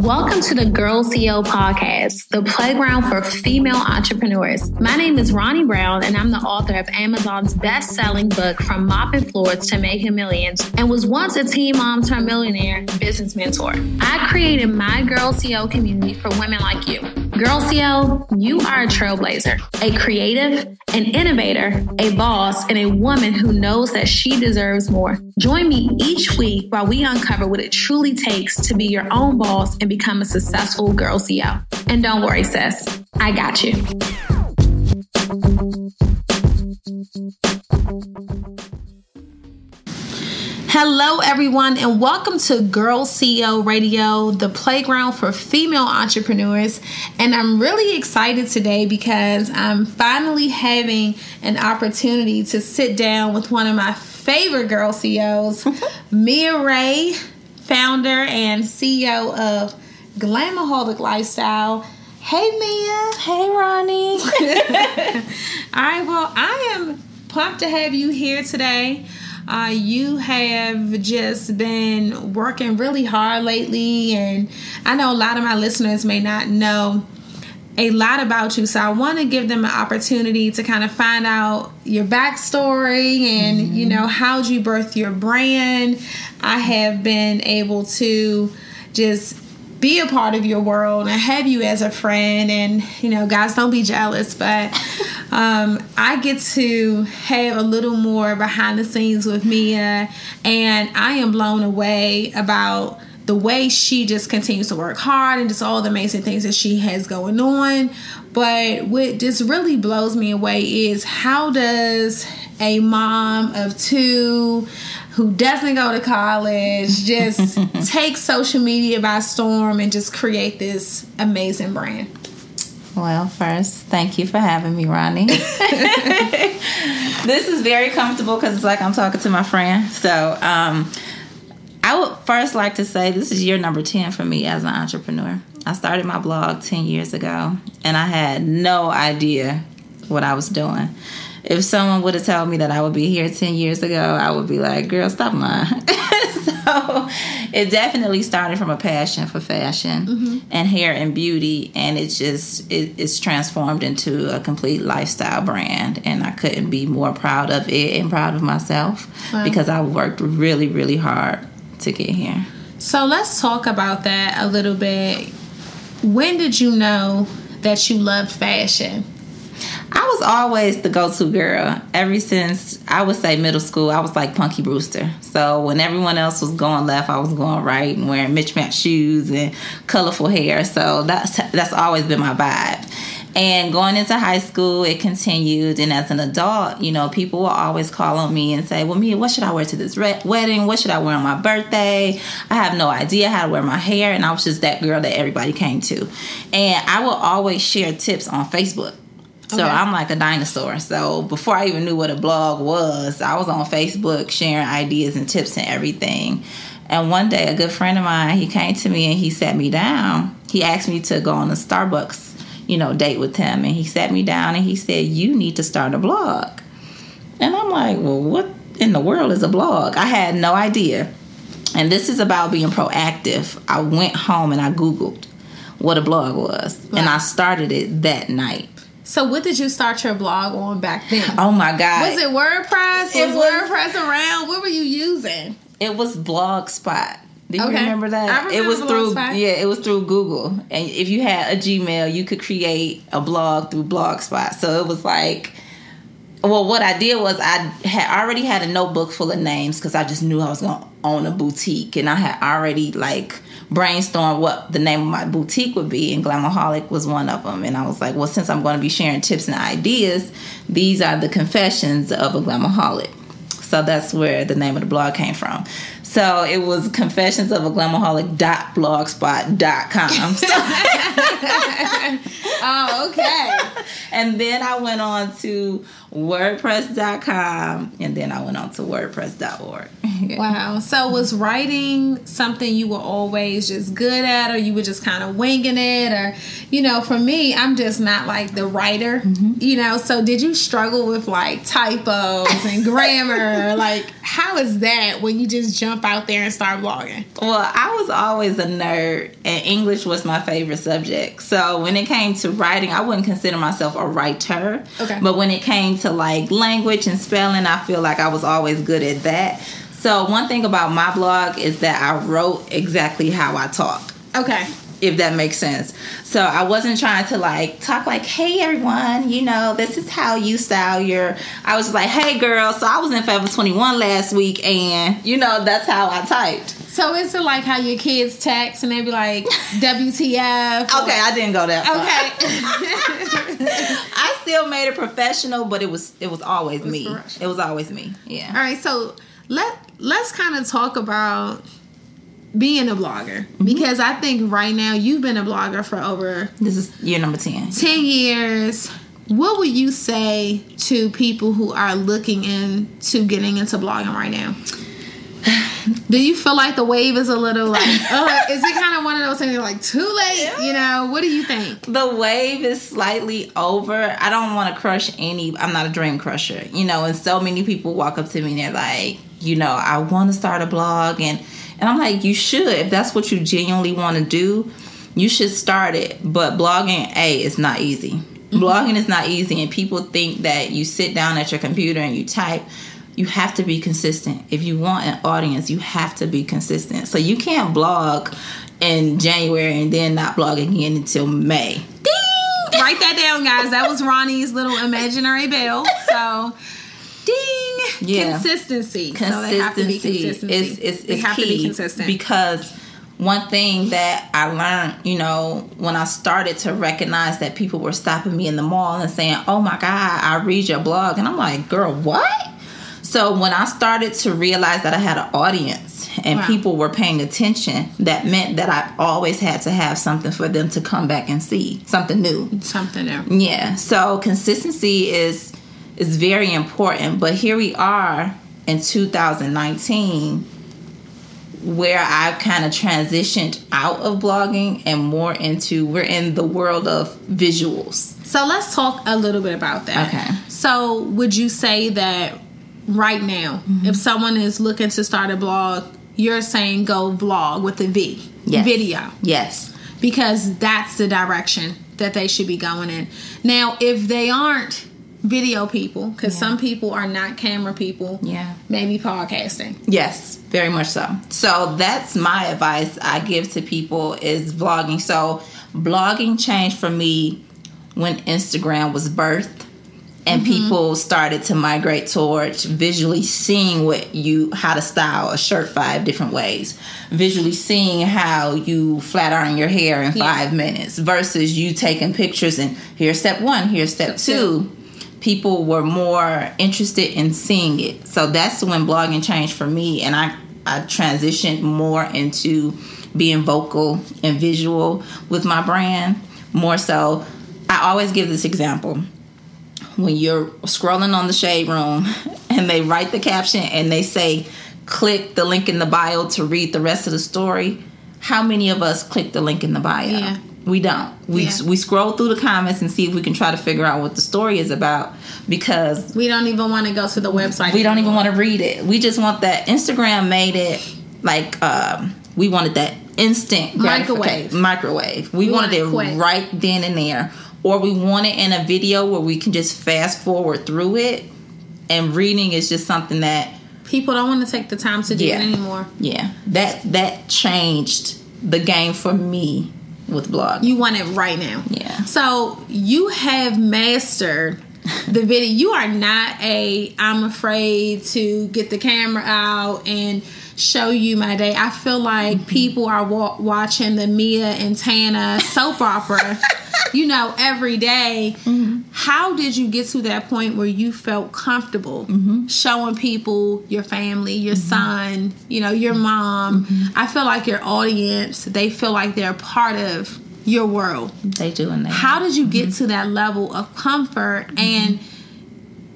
Welcome to the Girl CEO podcast, the playground for female entrepreneurs. My name is Ronne Brown, and I'm the author of Amazon's best selling book, From Mopping Floors to Making Millions, and was once a teen mom turned millionaire business mentor. I created my Girl CEO community for women like you. Girl CEO, you are a trailblazer, a creative, an innovator, a boss, and a woman who knows that she deserves more. Join me each week while we uncover what it truly takes to be your own boss and become a successful girl CEO. And don't worry, sis, I got you. Hello, everyone, and welcome to Girl CEO Radio, the playground for female entrepreneurs. And I'm really excited today because I'm finally having an opportunity to sit down with one of my favorite girl CEOs, Mia Ray, founder and CEO of Glamaholic Lifestyle. Hey, Mia. Hey, Ronne. All right, well, I am pumped to have you here today. Uh, you have just been working really hard lately, and I know a lot of my listeners may not know a lot about you. So I want to give them an opportunity to kind of find out your backstory and, mm-hmm. you know, how'd you birth your brand. I have been able to just be a part of your world and have you as a friend and you know guys don't be jealous but um, i get to have a little more behind the scenes with mia and i am blown away about the way she just continues to work hard and just all the amazing things that she has going on but what just really blows me away is how does a mom of two who doesn't go to college just take social media by storm and just create this amazing brand? Well, first, thank you for having me, Ronne. this is very comfortable because it's like I'm talking to my friend. So, um, I would first like to say this is year number 10 for me as an entrepreneur. I started my blog 10 years ago and I had no idea what I was doing if someone would have told me that I would be here 10 years ago, I would be like, girl, stop lying. so it definitely started from a passion for fashion mm-hmm. and hair and beauty. And it's just, it, it's transformed into a complete lifestyle brand. And I couldn't be more proud of it and proud of myself wow. because I worked really, really hard to get here. So let's talk about that a little bit. When did you know that you loved fashion? I was always the go-to girl. Ever since I would say middle school, I was like Punky Brewster. So when everyone else was going left, I was going right and wearing mismatched shoes and colorful hair. So that's that's always been my vibe. And going into high school, it continued. And as an adult, you know, people will always call on me and say, Well, Mia, what should I wear to this re- wedding? What should I wear on my birthday? I have no idea how to wear my hair. And I was just that girl that everybody came to. And I will always share tips on Facebook So Okay. I'm like a dinosaur. So before I even knew what a blog was, I was on Facebook sharing ideas and tips and everything. And one day, a good friend of mine, he came to me and he sat me down. He asked me to go on a Starbucks, you know, date with him. And he sat me down and he said, "You need to start a blog." And I'm like, "Well, what in the world is a blog?" I had no idea. And this is about being proactive. I went home and I Googled what a blog was, and I started it that night. So, what did you start your blog on back then? Oh my god! Was it WordPress? It was, was- WordPress around? What were you using? It was Blogspot. Do you Okay. remember that? I it was through Blogspot. yeah, it was through Google. And if you had a Gmail, you could create a blog through Blogspot. So it was like well, what I did was I had already had a notebook full of names because I just knew I was going to own a boutique, and I had already like brainstormed what the name of my boutique would be, and Glamaholic was one of them. And I was like, well, since I'm going to be sharing tips and ideas, these are the confessions of a Glamaholic. So that's where the name of the blog came from. So it was confessions of a glamaholic.blogspot.com. So, Oh, okay. and then I went on to wordpress.com and then I went on to wordpress.org. wow. So, was writing something you were always just good at, or you were just kind of winging it? Or, you know, for me, I'm just not like the writer, mm-hmm. you know. So, did you struggle with like typos and grammar? like, how is that when you just jump out there and start blogging? Well, I was always a nerd and English was my favorite subject. So when it came to writing, I wouldn't consider myself a writer. Okay. But when it came to like language and spelling, I feel like I was always good at that. So one thing about my blog is that I wrote exactly how I talk. Okay. If that makes sense. So I wasn't trying to like talk like, hey everyone, you know, this is how you style your. I was like, hey girl, so I was in Forever 21 last week, and you know, that's how I typed. So, is it like how your kids text and they be like, WTF? Okay, I didn't go that far. Okay. I still made it professional, but it was it was always me. professional. It was always me. Yeah. All right, so let let's kind of talk about being a blogger mm-hmm. because I think right now you've been a blogger for over This is year number 10. 10 years. What would you say to people who are looking into getting into blogging right now? Do you feel like the wave is a little like, oh, is it kind of one of those things like too late? You know, what do you think? the wave is slightly over. I don't want to crush any. I'm not a dream crusher, you know. And so many people walk up to me and they're like, you know, I want to start a blog, and and I'm like, you should if that's what you genuinely want to do, you should start it. But blogging, a, is not easy. Mm-hmm. Blogging is not easy, and people think that you sit down at your computer and you type. You have to be consistent. If you want an audience, you have to be consistent. So you can't blog in January and then not blog again until May. Ding! Write that down, guys. That was Ronne's little imaginary bell. So, ding. Yeah. Consistency. So Consistency, they have to be consistency. is is they is have key to be consistent. because one thing that I learned, you know, when I started to recognize that people were stopping me in the mall and saying, "Oh my God, I read your blog," and I'm like, "Girl, what?" So when I started to realize that I had an audience and Wow. people were paying attention, that meant that I always had to have something for them to come back and see, something new. Something there. Yeah. So consistency is is very important. But here we are in 2019 where I've kind of transitioned out of blogging and more into we're in the world of visuals. So let's talk a little bit about that. Okay. So would you say that right now, Mm-hmm. if someone is looking to start a blog, you're saying go vlog with a V, Yes. video, Yes. because that's the direction that they should be going in. Now, if they aren't video people, because some people are not camera people, Yeah. maybe podcasting. Yes, very much so. So that's my advice I give to people is vlogging. So blogging changed for me when Instagram was birthed and mm-hmm. people started to migrate towards visually seeing what you how to style a shirt five different ways visually seeing how you flat iron your hair in five minutes versus you taking pictures and here's step one here's step Step two people were more interested in seeing it. So that's when blogging changed for me and I I transitioned more into being vocal and visual with my brand. More so, I always give this example. when you're scrolling on the shade room and they write the caption and they say click the link in the bio to read the rest of the story how many of us click the link in the bio Yeah. We don't we Yeah. we scroll through the comments and see if we can try to figure out what the story is about because We don't even want to go to the website. we don't even want to read it. We just want that. Instagram made it like um, we wanted that instant Microwave. Microwave. We, We wanted want it it quick. right then and there, or we want it in a video where we can just fast forward through it. And reading is just something that, People don't want to take the time to do Yeah. it anymore. yeah, that that changed the game for me with blog. You want it right now. Yeah. So you have mastered the video. You are not a I'm afraid to get the camera out and show you my day. I feel like Mm-hmm. people are wa- watching the Mia and Tana soap opera. You know, every day. Mm-hmm. How did you get to that point where you felt comfortable Mm-hmm. showing people your family, your son, you know, your mom? Mm-hmm. I feel like your audience, they feel like they're part of your world. they do and they How did you get to that level of comfort? And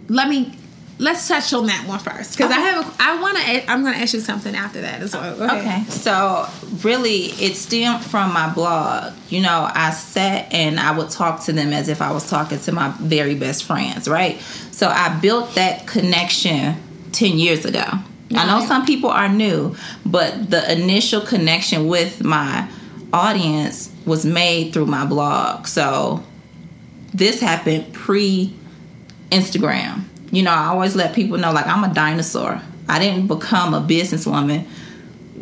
let me let's touch on that one first because I have a, I want to I'm going to ask you something after that as well. Okay, so really, it stemmed from my blog. You know, I sat and I would talk to them as if I was talking to my very best friends, right? So I built that connection 10 years ago. I know some people are new, but the initial connection with my audience was made through my blog. So this happened pre Instagram. You know, I always let people know like I'm a dinosaur. I didn't become a businesswoman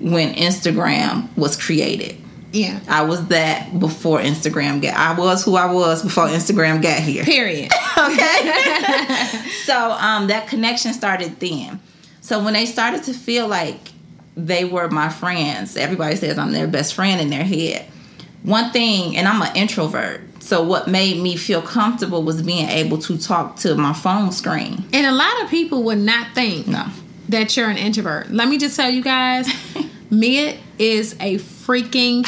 when Instagram was created. Yeah. I was that before Instagram got. I was who I was before Instagram got here. Period. Okay. so um, that connection started then. So when they started to feel like they were my friends, everybody says I'm their best friend in their head. One thing, and I'm an introvert. So what made me feel comfortable was being able to talk to my phone screen. And a lot of people would not think No. that you're an introvert. Let me just tell you guys, Mia is a freaking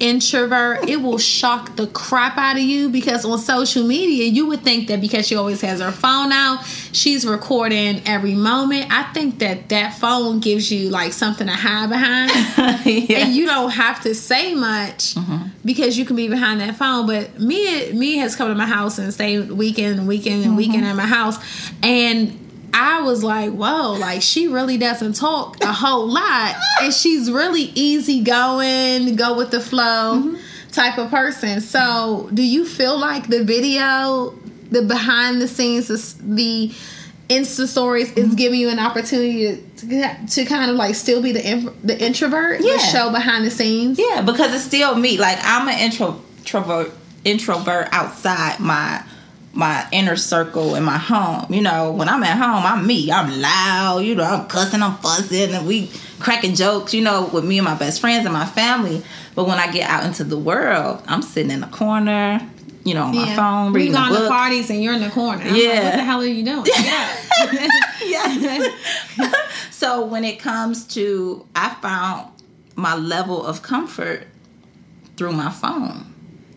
introvert. It will shock the crap out of you because on social media, you would think that because she always has her phone out, she's recording every moment. I think that that phone gives you like something to hide behind. yeah. and you don't have to say much mm-hmm. because you can be behind that phone. But me, me has come to my house and stayed weekend, weekend, and weekend mm-hmm. at my house, and I was like, whoa, like she really doesn't talk a whole lot, and she's really easygoing, go with the flow mm-hmm. type of person. So, do you feel like the video, the behind the scenes, the- the Insta stories is mm-hmm. giving you an opportunity to, to kind of like still be the in, the introvert, Yeah. the show behind the scenes. Yeah, because it's still me. Like I'm an intro, introvert, introvert outside my my inner circle in my home. You know, when I'm at home, I'm me. I'm loud. You know, I'm cussing, I'm fussing, and we cracking jokes. You know, with me and my best friends and my family. But when I get out into the world, I'm sitting in the corner. You know, on my phone, we reading go a to parties and you're in the corner. I'm like, Yeah. what the hell are you doing? Yeah. Yes. so when it comes to, I found my level of comfort through my phone.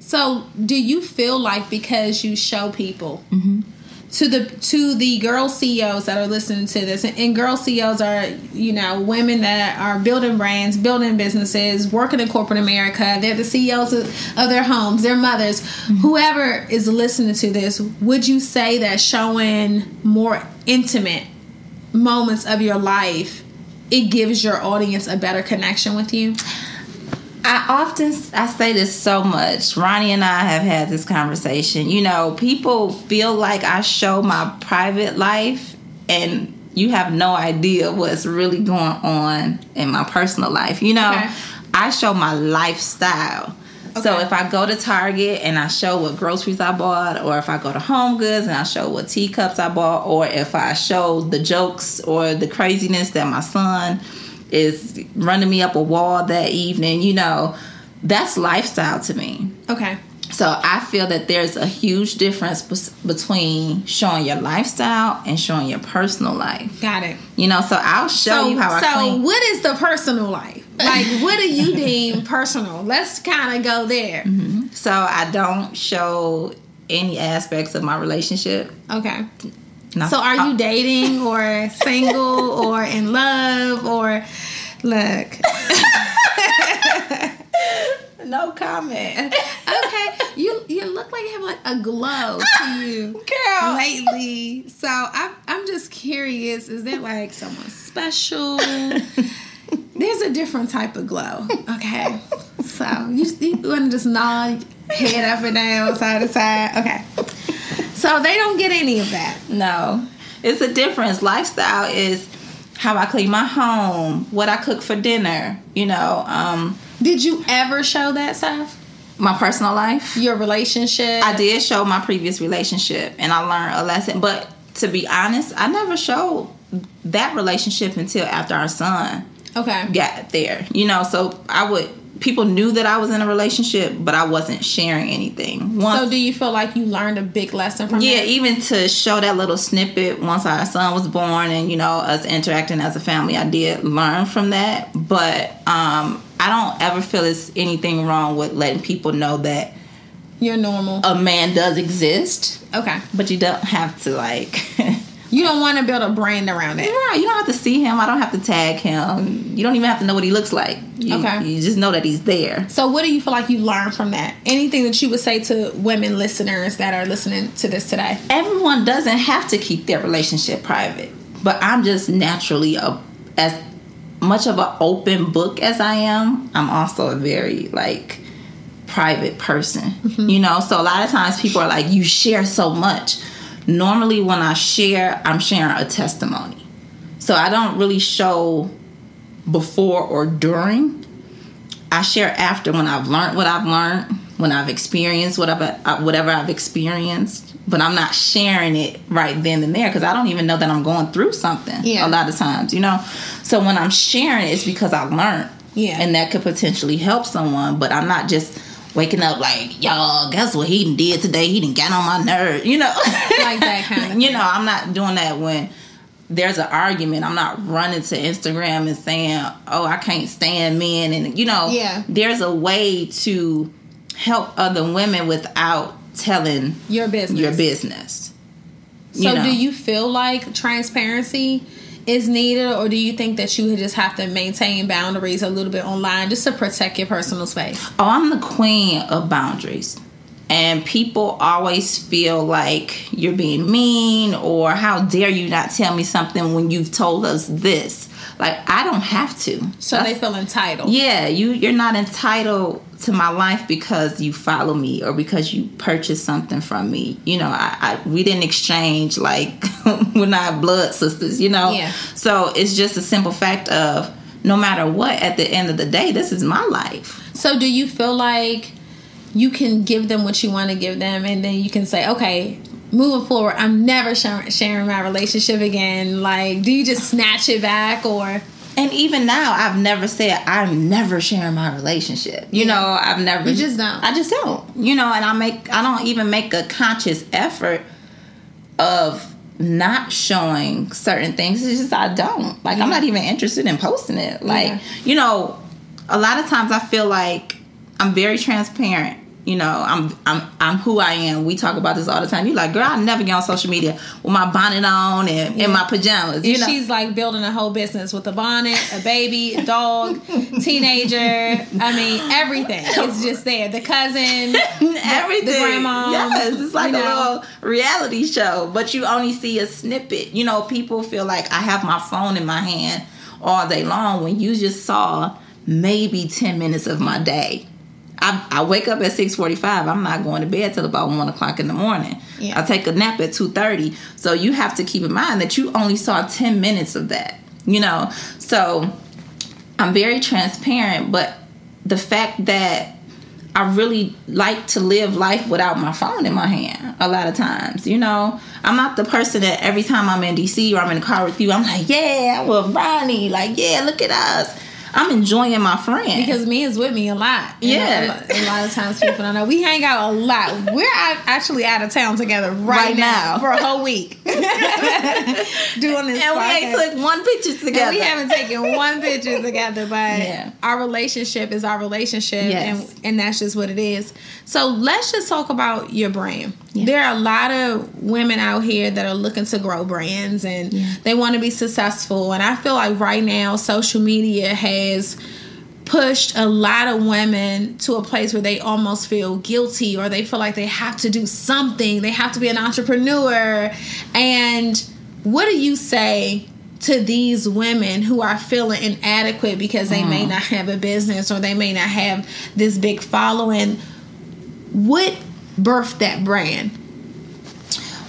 So, do you feel like because you show people Mm-hmm. to the to the girl CEOs that are listening to this, and, and girl CEOs are you know women that are building brands, building businesses, working in corporate America. They're the CEOs of, of their homes, their mothers. Mm-hmm. Whoever is listening to this, would you say that showing more intimate moments of your life? It gives your audience a better connection with you. I often I say this so much. Ronne and I have had this conversation. You know, people feel like I show my private life and you have no idea what's really going on in my personal life. You know, Okay. I show my lifestyle. So if I go to Target and I show what groceries I bought, or if I go to Home Goods and I show what teacups I bought, or if I show the jokes or the craziness that my son is running me up a wall that evening, you know, that's lifestyle to me. Okay. So I feel that there's a huge difference between showing your lifestyle and showing your personal life. Got it. You know, so I'll show so, you how I so clean. what is the personal life? Like, what do you deem personal? Let's kind of go there. Mm-hmm. So I don't show any aspects of my relationship. Okay. No. So are you Uh, dating or single or in love or look? no comment. Okay, you you look like you have like a glow to you Girl. lately. So I'm I'm just curious. Is that like someone special? There's a different type of glow. Okay, so you, you want to just nod head up and down, side to side. Okay, so they don't get any of that. No, it's a difference. Lifestyle is how I clean my home, what I cook for dinner. You know, um, Did you ever show that stuff? my personal life. Your relationship? I did show my previous relationship, and I learned a lesson. But to be honest, I never showed that relationship until after our son Okay. got there. You know, so I would. People knew that I was in a relationship, but I wasn't sharing anything. Once So do you feel like you learned a big lesson from Yeah, that? even to show that little snippet once our son was born and you know us interacting as a family, I did learn from that. But um, I don't ever feel it's anything wrong with letting people know that You're normal. a man does exist, Okay. but you don't have to like. You don't want to build a brand around it. Right, you don't have to see him. I don't have to tag him. You don't even have to know what he looks like. You, Okay. You just know that he's there. So what do you feel like you learned from that? Anything that you would say to women listeners that are listening to this today? everyone doesn't have to keep their relationship private but i'm just naturally a as much of an open book as i am i'm also a very like private person mm-hmm. you know so a lot of times people are like you share so much normally when i share i'm sharing a testimony so i don't really show before or during I share after when I've learned what I've learned, when I've experienced what I've, uh, whatever I've experienced, but I'm not sharing it right then and there because I don't even know that I'm going through something Yeah. a lot of times, you know. So when I'm sharing, it's because I learned, Yeah. and that could potentially help someone. But I'm not just waking up like, y'all, guess what he done did today? He didn't get on my nerve, you know, Like that kind of you know, I'm not doing that when there's an argument. I'm not running to Instagram and saying, "Oh, I can't stand men," and you know, Yeah. there's a way to help other women without telling Your business. your business. So you know. do you feel like transparency is needed or do you think that you just have to maintain boundaries a little bit online just to protect your personal space? Oh, I'm the queen of boundaries. And people always feel like you're being mean or how dare you not tell me something when you've told us this. Like I don't have to. So they feel entitled. Yeah, you you're not entitled to my life because you follow me or because you purchased something from me. You know, I, I we didn't exchange like we're not blood sisters, you know? Yeah. So it's just a simple fact of no matter what, at the end of the day, this is my life. So do you feel like you can give them what you want to give them and then you can say, okay, moving forward, I'm never sharing, sharing my relationship again. Like, do you just snatch it back or? And even now, I've never said I'm never sharing my relationship. You know, I've never. You just don't. I just don't. You know, and I make. I don't even make a conscious effort of not showing certain things. It's just I don't. Like I'm not even interested in posting it. Like Yeah. you know, a lot of times I feel like I'm very transparent. You know, I'm I'm I'm who I am. We talk about this all the time. You're like, girl, I never get on social media with my bonnet on and in my pajamas. You know, She's like building a whole business with a bonnet, a baby, a dog, teenager. I mean, everything. It's just there. The cousin, everything. the grandma, Yes, it's like a know. little reality show, but you only see a snippet. You know, people feel like I have my phone in my hand all day long when you just saw maybe 10 minutes of my day. I, I wake up at 6.45 i'm not going to bed till about 1 o'clock in the morning Yeah. i take a nap at 2.30 so you have to keep in mind that you only saw 10 minutes of that you know so i'm very transparent but the fact that I really like to live life without my phone in my hand a lot of times. You know, I'm not the person that every time I'm in DC or I'm in the car with you, I'm like, yeah, with Ronne. Like, yeah, look at us. I'm enjoying my friend. because Mia is with me a lot. Yeah. a, lot- a lot of times people don't know. We hang out a lot. We're out, actually out of town together right, Right now, now. for a whole week doing this. and we ain't podcast. took one picture together. And we haven't taken one picture together, but Yeah. our relationship is our relationship, Yes. and and that's just what it is. So let's just talk about your brand. Yeah. There are a lot of women out here that are looking to grow brands and yeah. they want to be successful. And I feel like right now, social media has pushed a lot of women to a place where they almost feel guilty or they feel like they have to do something. They have to be an entrepreneur. And what do you say to these women who are feeling inadequate because they mm. may not have a business or they may not have this big following? What birthed that brand?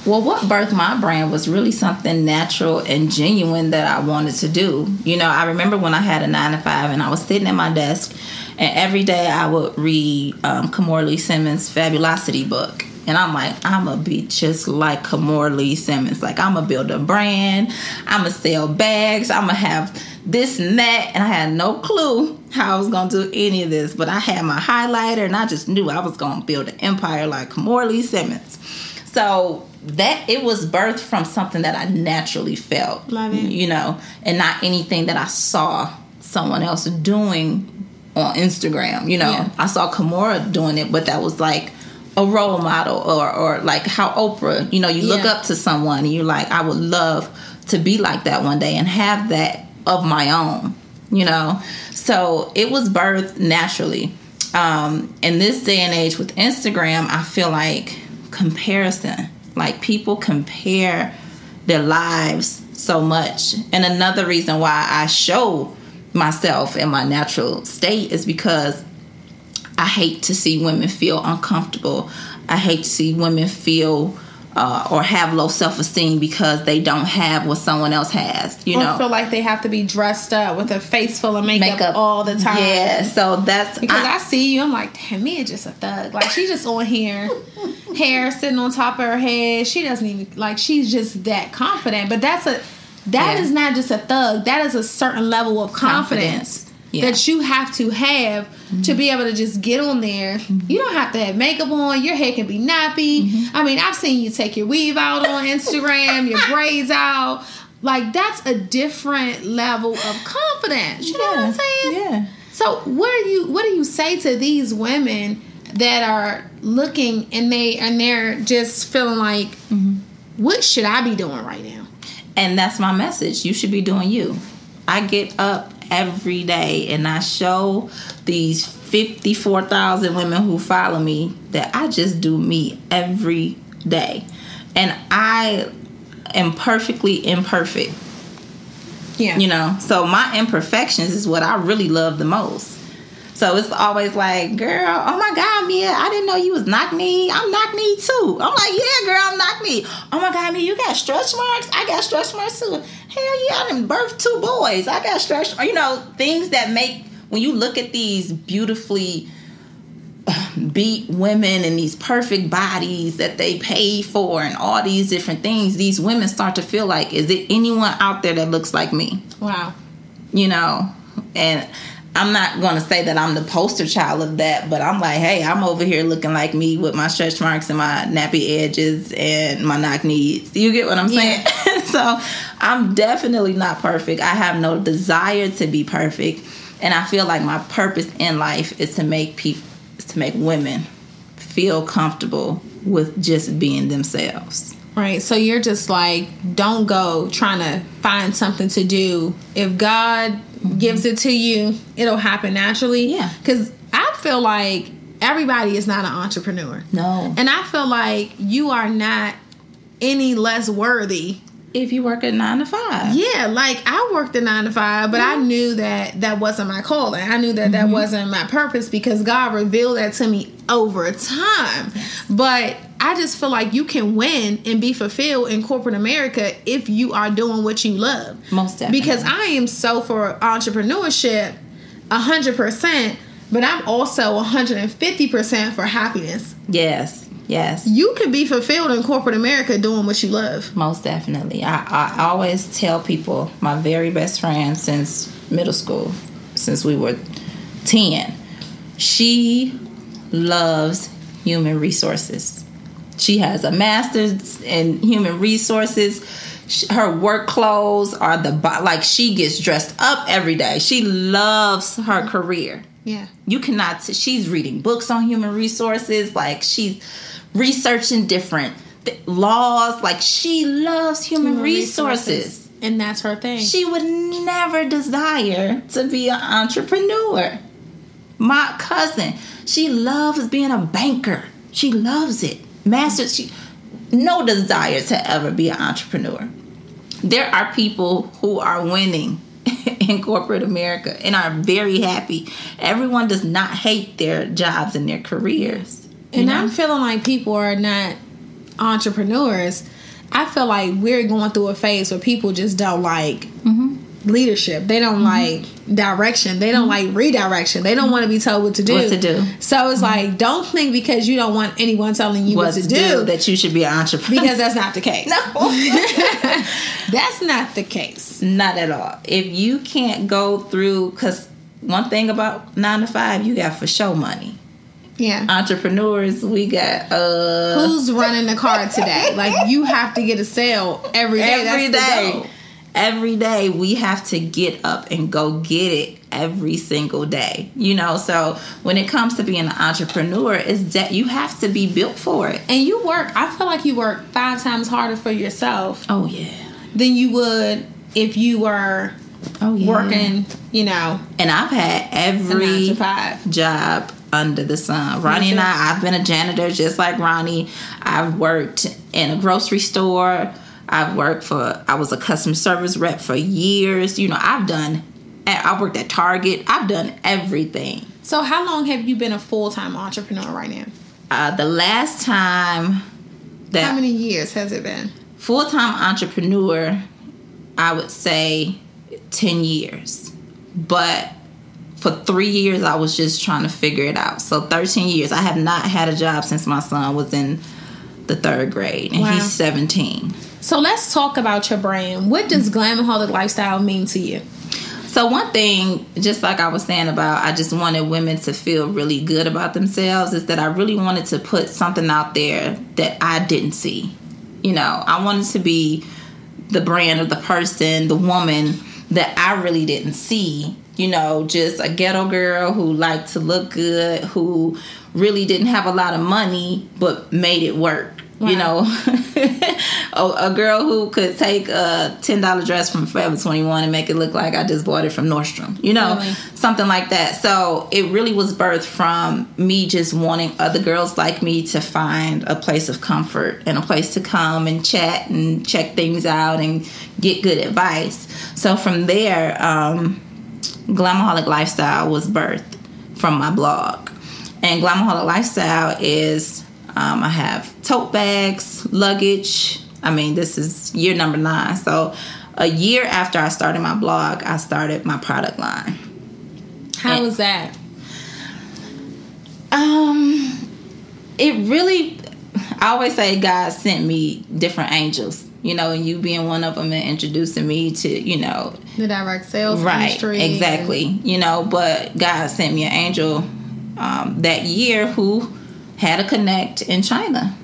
Well, what birthed my brand was really something natural and genuine that I wanted to do. You know, I remember when I had a nine to five and I was sitting at my desk, and every day I would read um, Kimora Simmons' Fabulosity book. And I'm like, I'm gonna be just like Kimora Lee Simmons. Like, I'm gonna build a brand, I'm gonna sell bags, I'm gonna have this and that. And I had no clue how I was gonna do any of this, but I had my highlighter and I just knew I was gonna build an empire like Kimora Lee Simmons. So that it was birthed from something that I naturally felt. Love it. You know, and not anything that I saw someone else doing on Instagram. You know, yeah. I saw Kimora doing it, but that was like a role model or or like how Oprah, you know, you yeah. look up to someone and you're like, I would love to be like that one day and have that of my own, you know. So it was birthed naturally. Um, in this day and age with Instagram, I feel like comparison like people compare their lives so much. And another reason why I show myself in my natural state is because I hate to see women feel uncomfortable. I hate to see women feel uh, or have low self esteem because they don't have what someone else has. You or know, feel like they have to be dressed up with a face full of makeup, makeup. all the time. Yeah, so that's because I, I see you. I'm like, damn, Mia just a thug. Like she's just on here, hair sitting on top of her head. She doesn't even like. She's just that confident. But that's a that yeah. is not just a thug. That is a certain level of confidence. confidence yeah. that you have to have mm-hmm. to be able to just get on there. Mm-hmm. You don't have to have makeup on. Your hair can be nappy. Mm-hmm. I mean, I've seen you take your weave out on Instagram, your braids out. Like that's a different level of confidence. You yeah. know what I'm saying? Yeah. So what do you what do you say to these women that are looking and they and they're just feeling like mm-hmm. what should I be doing right now? And that's my message. You should be doing you. I get up every day and I show these 54,000 women who follow me that I just do me every day. And I am perfectly imperfect. Yeah. You know, so my imperfections is what I really love the most. So it's always like, girl, oh my God, Mia, I didn't know you was knock knee. I'm knock knee too. I'm like, yeah, girl, I'm knock knee. Oh my God, Mia, you got stretch marks? I got stretch marks too. Hell yeah, I done birthed two boys. I got stretch, you know, things that make, when you look at these beautifully beat women and these perfect bodies that they pay for and all these different things, these women start to feel like, is it anyone out there that looks like me? Wow. You know, and I'm not to say that I'm the poster child of that, but I'm like, hey, I'm over here looking like me with my stretch marks and my nappy edges and my knock knees. You get what I'm saying? Yeah. so I'm definitely not perfect. I have no desire to be perfect. And I feel like my purpose in life is to make people, to make women feel comfortable with just being themselves. Right. So you're just like, don't go trying to find something to do. If God mm-hmm. gives it to you, it'll happen naturally. Yeah. Because I feel like everybody is not an entrepreneur. No. And I feel like you are not any less worthy if you work at nine to five. Yeah, like I worked at nine to five, but mm-hmm. I knew that that wasn't my calling. I knew that mm-hmm. that wasn't my purpose because God revealed that to me over time. But I just feel like you can win and be fulfilled in corporate America if you are doing what you love. Most definitely. Because I am so for entrepreneurship, hundred percent, but I'm also 150 percent for happiness. Yes. Yes. You can be fulfilled in corporate America doing what you love. Most definitely. I, I always tell people, my very best friend since middle school, since we were 10, she loves human resources. She has a master's in human resources. Her work clothes are the like she gets dressed up every day. She loves her career. Yeah. You cannot. She's reading books on human resources. Like she's researching different th- laws. Like she loves human, Human resources. And that's her thing. She would never desire to be an entrepreneur. My cousin, she loves being a banker. She loves it. Master, she no desire to ever be an entrepreneur. There are people who are winning in corporate America and are very happy. Everyone does not hate their jobs and their careers. And know? I'm feeling like people are not entrepreneurs. I feel like we're going through a phase where people just don't like Mm-hmm. leadership. They don't mm-hmm. like direction. They don't mm-hmm. like redirection. They don't want to be told what to do. What to do. So it's mm-hmm. like, don't think because you don't want anyone telling you what, what to do, that you should be an entrepreneur. because that's not the case. no. That's not the case. Not at all. If you can't go through, because one thing about nine to five, you got for show money. Yeah. Entrepreneurs, we got uh Who's running the car today? Like you have to get a sale every day every day every day we have to get up and go get it every single day. You know, so when it comes to being an entrepreneur, is that you have to be built for it. And you work. I feel like you work five times harder for yourself Oh yeah. than you would if you were Oh yeah. working. You know, And I've had every five. job under the sun. Ronne and. I, I've been a janitor just like Ronne. I've worked in a grocery store. I've worked for, I was a customer service rep for years. You know, I've done, I worked at Target. I've done everything. So how long have you been a full time entrepreneur right now? Uh, the last time that. How many years has it been? full time entrepreneur, I would say 10 years. But for three years, I was just trying to figure it out. So 13 years. I have not had a job since my son was in the third grade and Wow. he's 17. So let's talk about your brand. What does Glamaholic lifestyle mean to you? So one thing, just like I was saying about, I just wanted women to feel really good about themselves, is that I really wanted to put something out there that I didn't see. You know, I wanted to be the brand of the person, the woman that I really didn't see. You know, just a ghetto girl who liked to look good, who really didn't have a lot of money but made it work. You know, a, a girl who could take a ten dollar dress from Forever Twenty One and make it look like I just bought it from Nordstrom. You know, Really? something like that. So it really was birthed from me just wanting other girls like me to find a place of comfort and a place to come and chat and check things out and get good advice. So from there, um, Glamaholic Lifestyle was birthed from my blog. And Glamaholic Lifestyle is um, I have tote bags, luggage. I mean, this is year number nine. So a year after I started my blog, I started my product line. How And- was that? Um, it really, I always say God sent me different angels, you know, and you being one of them and introducing me to, you know, The direct sales right, industry. exactly, you know, but God sent me an angel um, that year who had a connect in China.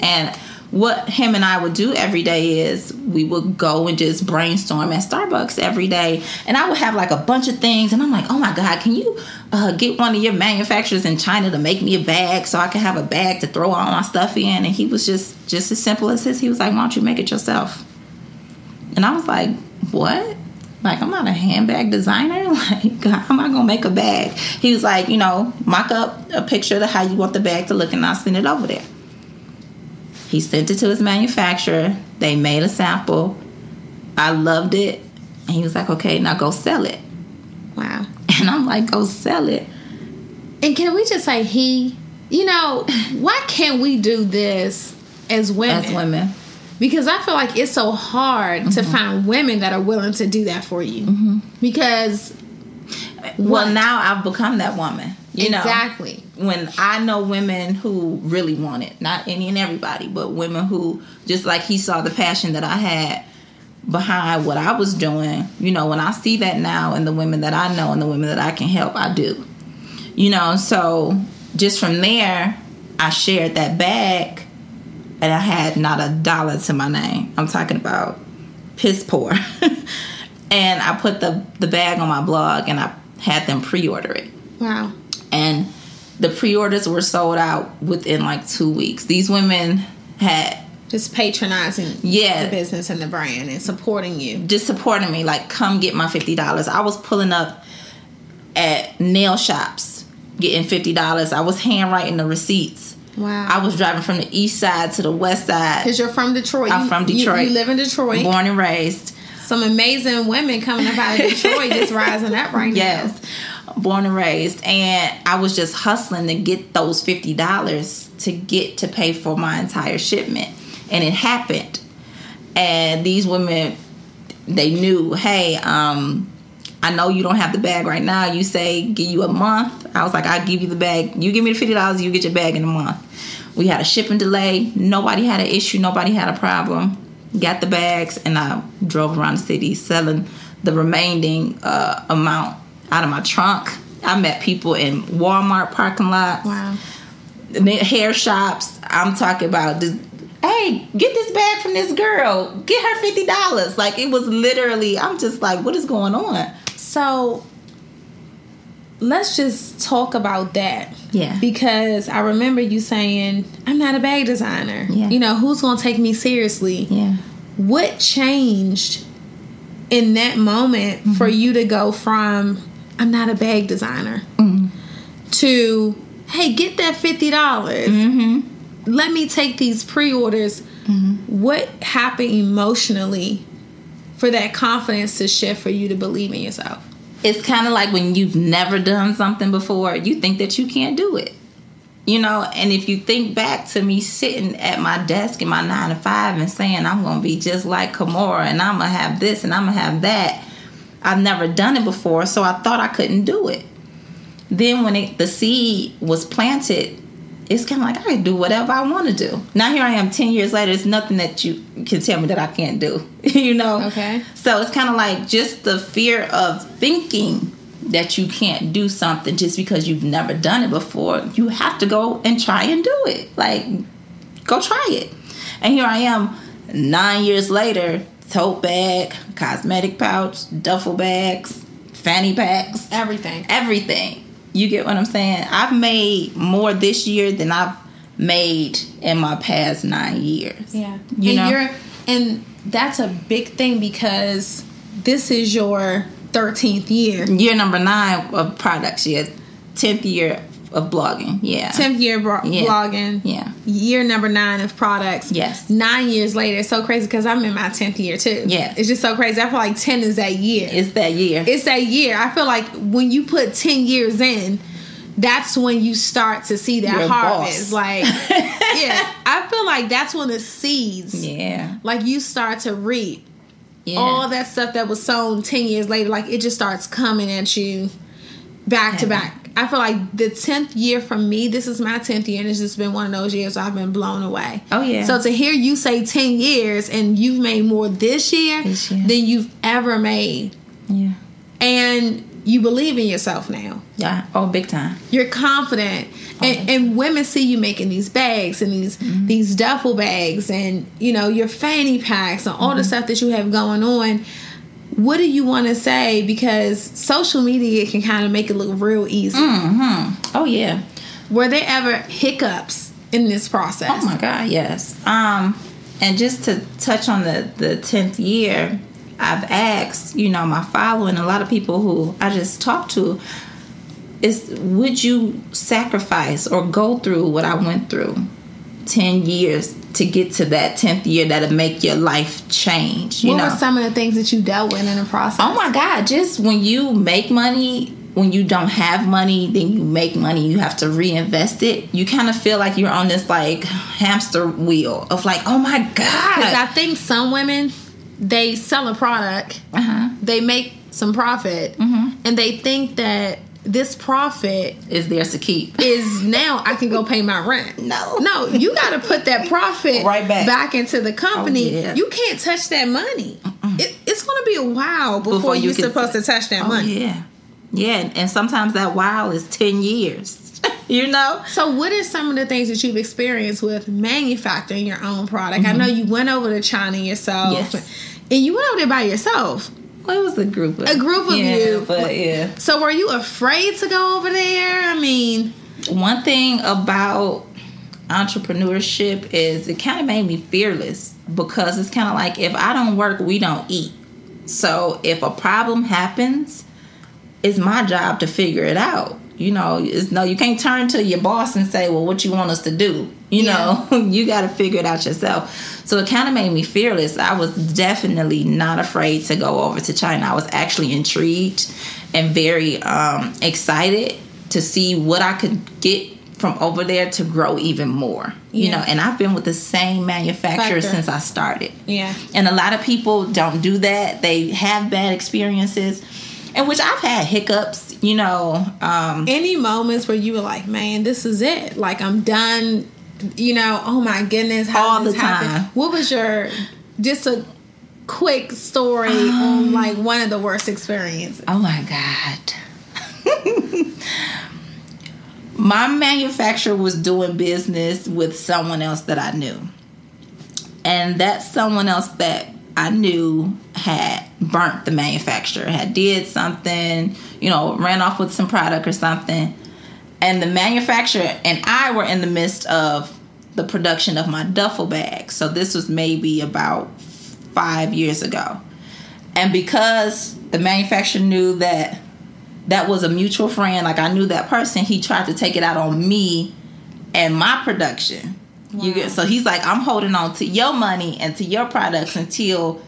And what him and I would do every day is we would go and just brainstorm at Starbucks every day. And I would have like a bunch of things. And I'm like, oh my God, can you uh, get one of your manufacturers in China to make me a bag so I can have a bag to throw all my stuff in? And he was just, just as simple as this. He was like, why don't you make it yourself? And I was like, what? Like, I'm not a handbag designer. Like, how am I gonna make a bag? He was like, you know, mock up a picture of how you want the bag to look, and I'll send it over there. He sent it to his manufacturer. They made a sample. I loved it, and he was like, okay, now go sell it. Wow. And I'm like, go sell it. And can we just say he? You know, why can't we do this as women? As women, Because I feel like it's so hard to Mm-hmm. find women that are willing to do that for you. Because well, What? now I've become that woman. You know, exactly. when I know women who really want it, not any and everybody, but women who just like he saw the passion that I had behind what I was doing. You know, when I see that now in the women that I know and the women that I can help, I do. You know, so just from there, I shared that bag and I had not a dollar to my name. I'm talking about piss poor. and I put the the bag on my blog and I had them pre-order it. Wow. And the pre-orders were sold out within like 2 weeks. These women had Just patronizing Yeah. the business and the brand and supporting you. just supporting me like come get my $50 i was pulling up at nail shops getting $50 i was handwriting the receipts Wow. i was driving from the east side to the west side Because you're from Detroit. I'm You- from Detroit. You, live in Detroit. born and raised Some amazing women coming up out of Detroit just rising up right now. yes born and raised and i was just hustling to get those $50 to get to pay for my entire shipment. And it happened. And these women they knew hey um i know you don't have the bag right now. You say give you a month. I was like i'll give you the bag. You give me the $50 you get your bag in a month. We had a shipping delay. Nobody had an issue. Nobody had a problem. Got the bags and i drove around the city selling the remaining uh, amount out of my trunk i met people in walmart parking lots Wow. hair shops. I'm talking about this. Hey, get this bag from this girl. Get her fifty dollars. Like it was literally. I'm just like, what is going on? So let's just talk about that. Yeah. Because I remember you saying, I'm not a bag designer. Yeah. You know, who's going to take me seriously? Yeah. What changed in that moment Mm-hmm. for you to go from, I'm not a bag designer, Mm-hmm. to, hey, get that $50. Mm-hmm. Let me take these pre orders. What happened emotionally for that confidence to shift for you to believe in yourself? It's kind of like when you've never done something before, you think that you can't do it. You know, and if you think back to me sitting at my desk in my nine to five and saying I'm gonna be just like Kimora and I'm gonna have this and I'm gonna have that, I've never done it before, so I thought I couldn't do it. Then when it, the seed was planted, it's kind of like I can do whatever I want to do. Now here I am, ten years later. It's nothing that you can tell me that I can't do. you know. Okay. So it's kind of like just the fear of thinking that you can't do something just because you've never done it before. You have to go and try and do it. Like, go try it. And here I am, nine years later, tote bag, cosmetic pouch, duffel bags, fanny packs, Everything. everything. You get what I'm saying? I've made more this year than I've made in my past nine years. Yeah. You and know? you're and that's a big thing because this is your 13th year. year number nine of products yeah 10th year of blogging yeah 10th year bro- Yeah. blogging. yeah Year number nine of products. Yes. Nine years later. It's so crazy because I'm in my 10th year too. Yeah. It's just so crazy. I feel like 10 is that year. it's that year it's that year. I feel like when you put 10 years in, that's when you start to see that You're harvest. boss. Like, yeah, I feel like that's when the seeds, yeah like you start to reap yeah all that stuff that was sown 10 years later. Like, it just starts coming at you back to back. I feel like the 10th year for me, this is my 10th year, and it's just been one of those years I've been blown away. Oh, yeah. So to hear you say 10 years and you've made more this year, This year. than you've ever made yeah and you believe in yourself now. yeah oh big time You're confident, oh, and, and women see you making these bags and these mm-hmm. these duffel bags, and you know your fanny packs and all the mm-hmm. stuff that you have going on. What do you want to say? Because social media can kind of make it look real easy. oh yeah Were there ever hiccups in this process? oh my god yes um and just to touch on the the 10th year i've asked you know my following a lot of people who i just talked to is would you sacrifice or go through what i went through 10 years to get to that 10th year that'll make your life change you what know were some of the things that you dealt with in the process? Oh my God, just when you make money, when you don't have money, then you make money, you have to reinvest it. You kind of feel like you're on this like hamster wheel of like, oh my God. Because I think some women they sell a product, Uh-huh. they make some profit, Mm-hmm. and they think that this profit Is theirs to keep. is now I can go pay my rent. No. no, you got to put that profit Right back. back into the company. Oh, yeah. You can't touch that money. It, it's going to be a while before, Before you you're supposed to touch that Oh, money. yeah. Yeah, and- sometimes that while is 10 years. you know? So, what are some of the things that you've experienced with manufacturing your own product? I know you went over to China yourself Mm-hmm. Yes. And you went over there by yourself. Well, it was a group of A group of yeah, you. but yeah. So were you afraid to go over there? I mean, One thing about entrepreneurship is it kind of made me fearless because it's kind of like if I don't work, we don't eat. So if a problem happens, it's my job to figure it out. You know, it's no, you can't turn to your boss and say, "Well, what you want us to do?" You Yeah. know, you got to figure it out yourself. So it kind of made me fearless. I was definitely not afraid to go over to China. I was actually intrigued and very um, excited to see what I could get from over there to grow even more. You Yeah. know, and I've been with the same manufacturer Factor. since I started. yeah. And a lot of people don't do that. They have bad experiences, in which I've had hiccups, you know. Um, Any moments where you were like, man, this is it. Like I'm done. You know, oh my goodness, how All the happen? time. What was your just a quick story Um, on like one of the worst experiences? oh my God. My manufacturer was doing business with someone else that I knew. And that someone else that I knew had burnt the manufacturer, had did something, you know, ran off with some product or something. And the manufacturer and I were in the midst of the production of my duffel bag. So this was maybe about five years ago. And because the manufacturer knew that that was a mutual friend, like I knew that person, he tried to take it out on me and my production. You get so he's like, I'm holding on to your money and to your products until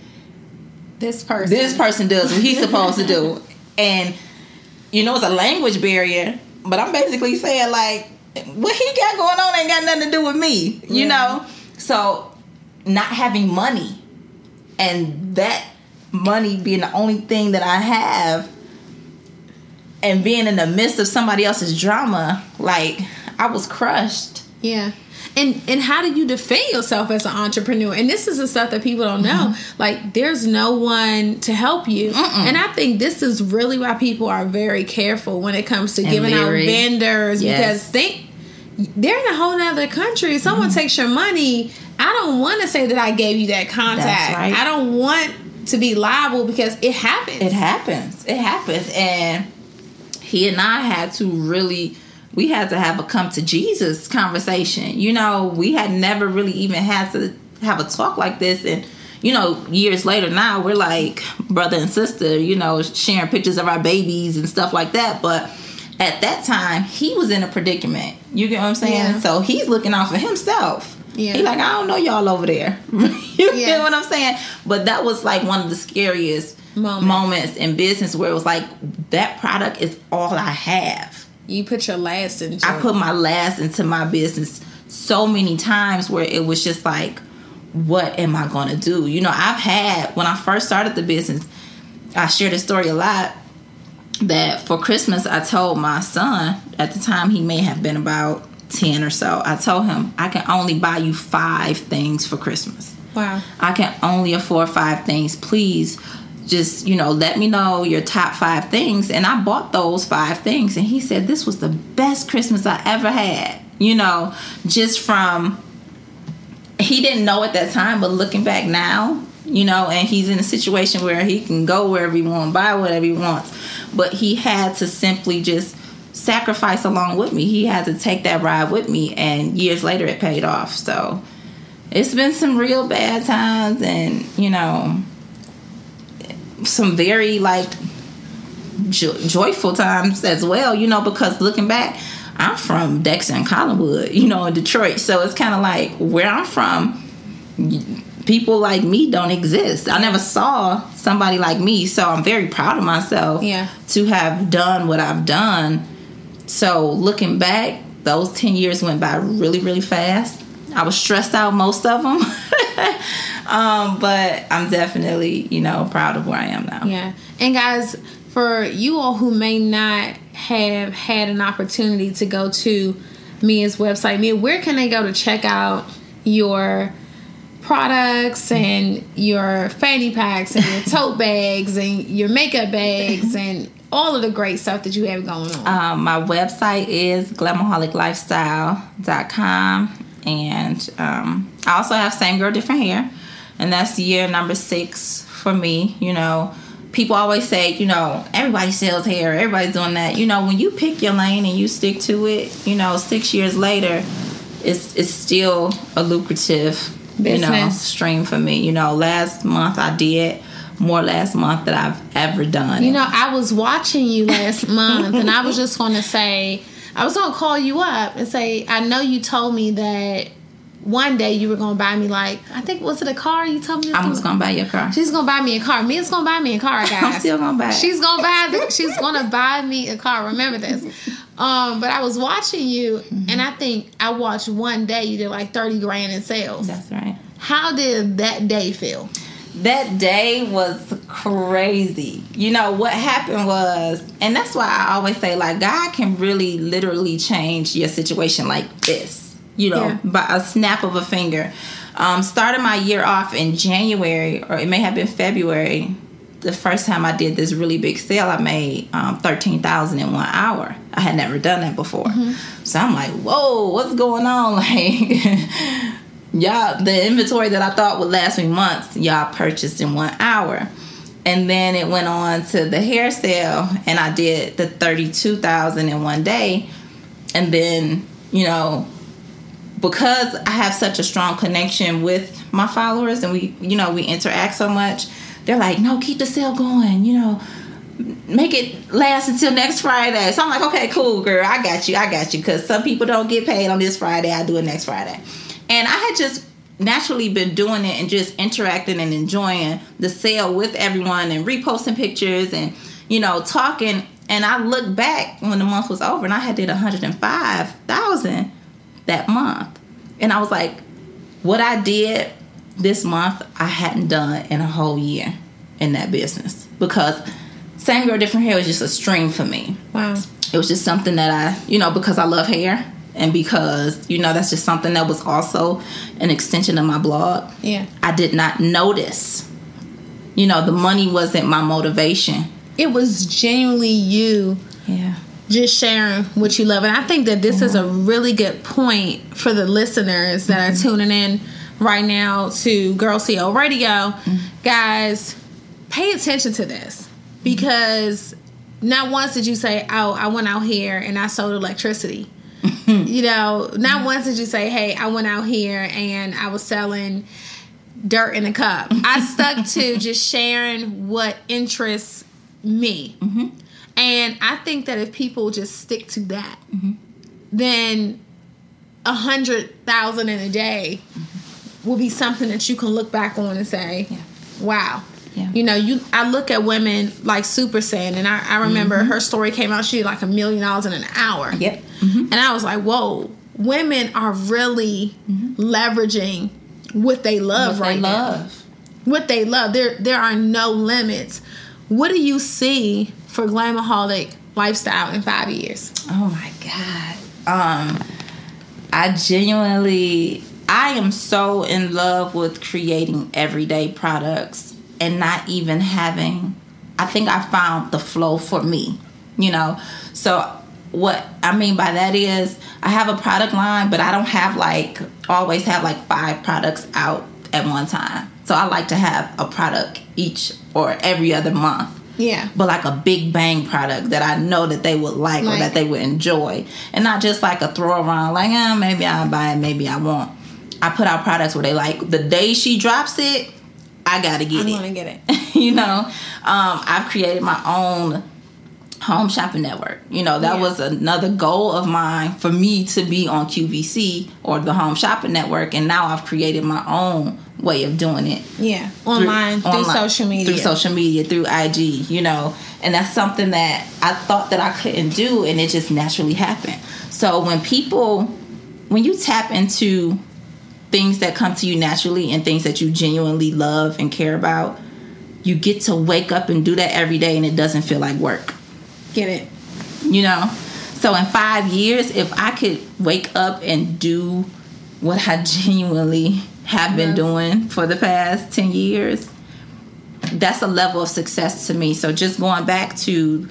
This person. this person does what he's supposed to do. And you know, it's a language barrier, but I'm basically saying like what he got going on ain't got nothing to do with me. You Yeah. know? So not having money and that money being the only thing that I have and being in the midst of somebody else's drama, like I was crushed. Yeah. And and how do you defend yourself as an entrepreneur? And this is the stuff that people don't know. Mm-hmm. Like there's no one to help you. And I think this is really why people are very careful when it comes to And giving out vendors Yes. because they they're in a whole other country. Someone Mm-hmm. takes your money. I don't want to say that I gave you that contact. Right. I don't want to be liable because it happens. It happens. It happens. And he and I had to really we had to have a come to Jesus conversation. You know, we had never really even had to have a talk like this and you know, years later now we're like brother and sister, you know, sharing pictures of our babies and stuff like that, but at that time he was in a predicament. You get what I'm saying? Yeah. So he's looking out for himself. Yeah. He like, I don't know y'all over there. you Yeah. get what I'm saying? But that was like one of the scariest Moments. moments in business where it was like that product is all I have. You put your last into I put my last into my business so many times where it was just like, what am I going to do? You know, I've had, when I first started the business, I share this story a lot that for Christmas, I told my son, at the time he may have been about 10 or so, I told him, I can only buy you five things for Christmas. Wow. I can only afford five things. Please just, you know, let me know your top five things. And I bought those five things. And he said, This was the best Christmas I ever had. You know, just from, he didn't know at that time, but looking back now, you know, and he's in a situation where he can go wherever he wants, buy whatever he wants. But he had to simply just sacrifice along with me. He had to take that ride with me. And years later, it paid off. So, it's been some real bad times and you know some very like jo- joyful times as well you know because looking back i'm from dexter and collinwood you know in detroit so it's kind of like where i'm from people like me don't exist i never saw somebody like me so i'm very proud of myself Yeah. to have done what i've done so looking back, those 10 years went by really, really fast. I was stressed out most of them. um, but I'm definitely, you know, proud of where I am now. Yeah. And guys, for you all who may not have had an opportunity to go to Mia's website, Mia, where can they go to check out your products and your fanny packs and your tote bags and your makeup bags and all of the great stuff that you have going on? Um, my website is glamaholiclifestyle.com. And um, I also have Same Girl, Different Hair. And that's year number six for me. You know, people always say, you know, everybody sells hair, everybody's doing that. You know, when you pick your lane and you stick to it, you know, six years later, it's it's still a lucrative, you know, stream for me. You know, last month I did more last month that I've ever done. You know, I was watching you last month, and I was just going to say, I was going to call you up and say, I know you told me that one day you were going to buy me like, I think was it a car? You told me I was gonna buy your car. She's gonna buy me a car. Mia's gonna buy me a car, guys. I'm still gonna buy it. She's gonna buy. The, she's gonna buy me a car. Remember this. Um, but I was watching you, Mm-hmm. and I think I watched one day you did like thirty grand in sales. That's right. How did that day feel? That day was crazy. You know what happened was, and that's why I always say like God can really literally change your situation like this. You know, Yeah. by a snap of a finger. Um, started my year off in January, or it may have been February. The first time I did this really big sale, I made um, thirteen thousand in one hour. I had never done that before, so I'm like, "Whoa, what's going on?" Like, y'all the inventory that I thought would last me months, y'all purchased in one hour. And then it went on to the hair sale and I did the 32,000 in one day. And then, you know, because I have such a strong connection with my followers and we, you know, we interact so much, they're like, no, keep the sale going, you know, make it last until next Friday. So I'm like, okay, cool, girl, I got you, I got you. Because some people don't get paid on this Friday, I do it next Friday. And I had just naturally been doing it and just interacting and enjoying the sale with everyone and reposting pictures and, you know, talking. And I look back when the month was over and I had did 105,000 that month. And I was like, what I did this month, I hadn't done in a whole year in that business because same girl, different hair was just a stream for me. Wow. It was just something that I, you know, because I love hair and because, you know, that's just something that was also an extension of my blog. Yeah. I did not notice. You know, the money wasn't my motivation. It was genuinely you Yeah. just sharing what you love. And I think that this is a mm-hmm. really good point for the listeners that are mm-hmm. tuning in right now to Girl CEO Radio. Mm-hmm. Guys, pay attention to this because not once did you say, Oh, I went out here and I sold electricity. Hmm. you know, not hmm. once did you say, Hey, I went out here and I was selling dirt in a cup. I stuck to just sharing what interests me. Mm-hmm. And I think that if people just stick to that, mm-hmm. then a hundred thousand in a day mm-hmm. will be something that you can look back on and say, "Wow." Yeah. You know, you. I look at women like Supa Cent, and I, I remember mm-hmm. her story came out. She did like a million dollars in an hour. Yep. Mm-hmm. And I was like, "Whoa!" Women are really mm-hmm. leveraging what they love What right they now love. what they love. There there are no limits. What do you see for Glamaholic lifestyle in five years? Oh my god. Um I genuinely I am so in love with creating everyday products and not even having I think I found the flow for me, you know. So what I mean by that is I have a product line, but I don't have like always have like five products out at one time. So I like to have a product each or every other month Yeah. but like a big bang product that I know that they would like, or that they would enjoy, and not just like a throw around like, eh, maybe I'll buy it, maybe I won't. I put out products where they like the day she drops it, I gotta get it. I'm gonna get it. you know, um, I've created my own home shopping network. You know, that Yeah. was another goal of mine for me to be on QVC or the home shopping network, and now I've created my own way of doing it Yeah. Online through, online, social media. through social media through ig you know and that's something that i thought that i couldn't do and it just naturally happened so when people when you tap into things that come to you naturally and things that you genuinely love and care about you get to wake up and do that every day and it doesn't feel like work. Get it. you know? So in five years if i could wake up and do what i genuinely have been doing for the past 10 years that's a level of success to me. So just going back to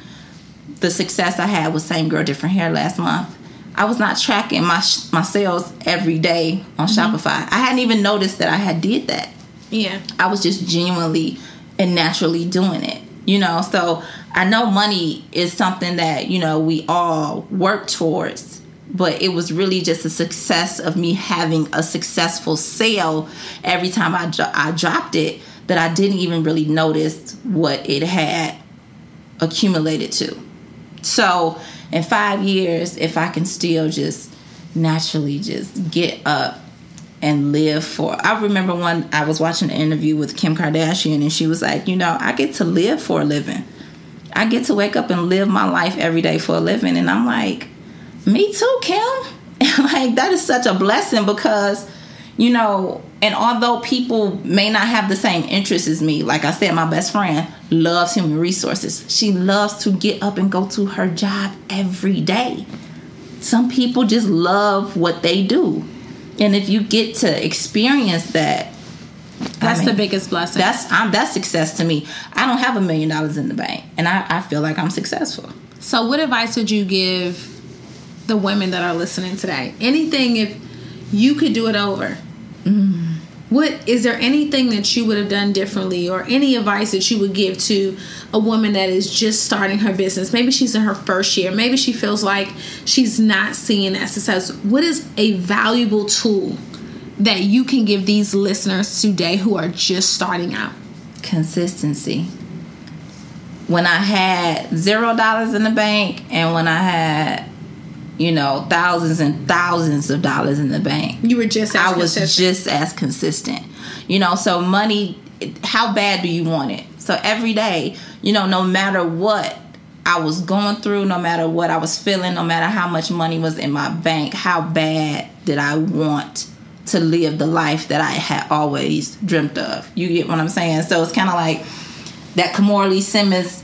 the success i had with same girl different hair last month i was not tracking my my sales every day on mm-hmm. shopify i hadn't even noticed that i had did that Yeah. I was just genuinely and naturally doing it. You know, so I know money is something that, you know, we all work towards, but it was really just a success of me having a successful sale every time I, I dropped it that I didn't even really notice what it had accumulated to. So, in five years, if I can still just naturally just get up and live for. I remember one I was watching an interview with Kim Kardashian and she was like, you know, I get to live for a living. I get to wake up and live my life every day for a living and I'm like, me too, Kim. Like that is such a blessing because you know, and although people may not have the same interests as me, like I said, my best friend loves human resources. She loves to get up and go to her job every day. Some people just love what they do. And if you get to experience that that's I mean, the biggest blessing. that's I'm, that's success to me. I don't have a million dollars in the bank and I, I feel like i'm successful. So what advice would you give the women that are listening today? Anything if you could do it over mm what is there anything that you would have done differently or any advice that you would give to a woman that is just starting her business? Maybe she's in her first year. Maybe she feels like she's not seeing that success. What is a valuable tool that you can give these listeners today who are just starting out? Consistency. When i had zero dollars in the bank and when i had you know, thousands and thousands of dollars in the bank. You were just I was consistent. just as consistent. You know, so money how bad do you want it? So every day, you know, no matter what I was going through, no matter what I was feeling, no matter how much money was in my bank, how bad did I want to live the life that I had always dreamt of? You get what I'm saying? So it's kind of like that Kimora Lee Simmons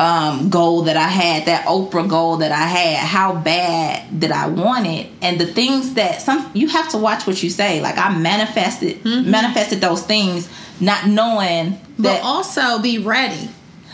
um, goal that I had, that Oprah goal that I had, how bad did I want it, and the things that some you have to watch what you say. Like I manifested, mm-hmm. manifested those things, not knowing that. But also be ready.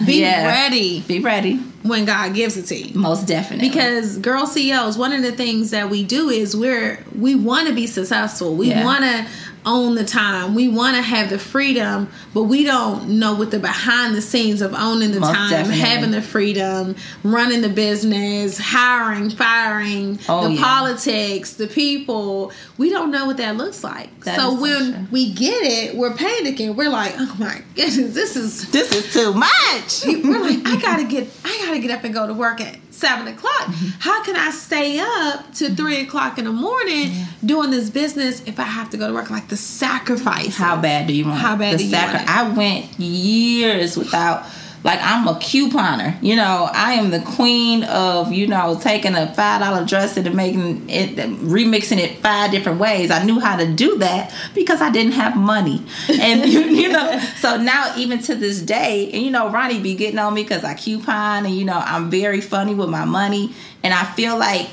Be yeah, ready. Be ready when God gives it to you. Most definitely. Because girl CEOs, one of the things that we do is we're we want to be successful. We yeah. want to own the time. We want to have the freedom, but we don't know what the behind the scenes of owning the Most time, definitely. having the freedom, running the business, hiring, firing, oh, the yeah. politics, the people. We don't know what that looks like. That so when so we get it, we're panicking. We're like, "Oh my goodness, this is this is too much." we're like, "I got to get I got to get up and go to work at seven o'clock. Mm-hmm. How can I stay up to mm-hmm. three o'clock in the morning yeah. doing this business if I have to go to work? Like the sacrifice. How bad do you want? How bad the do you sacri- want? It? I went years without like I'm a couponer. You know, I am the queen of you know taking a five dollar dress and making it, remixing it five different ways. I knew how to do that because I didn't have money, and you, you know. So now even to this day, and you know, Ronne be getting on me because I coupon, and you know, I'm very funny with my money, and I feel like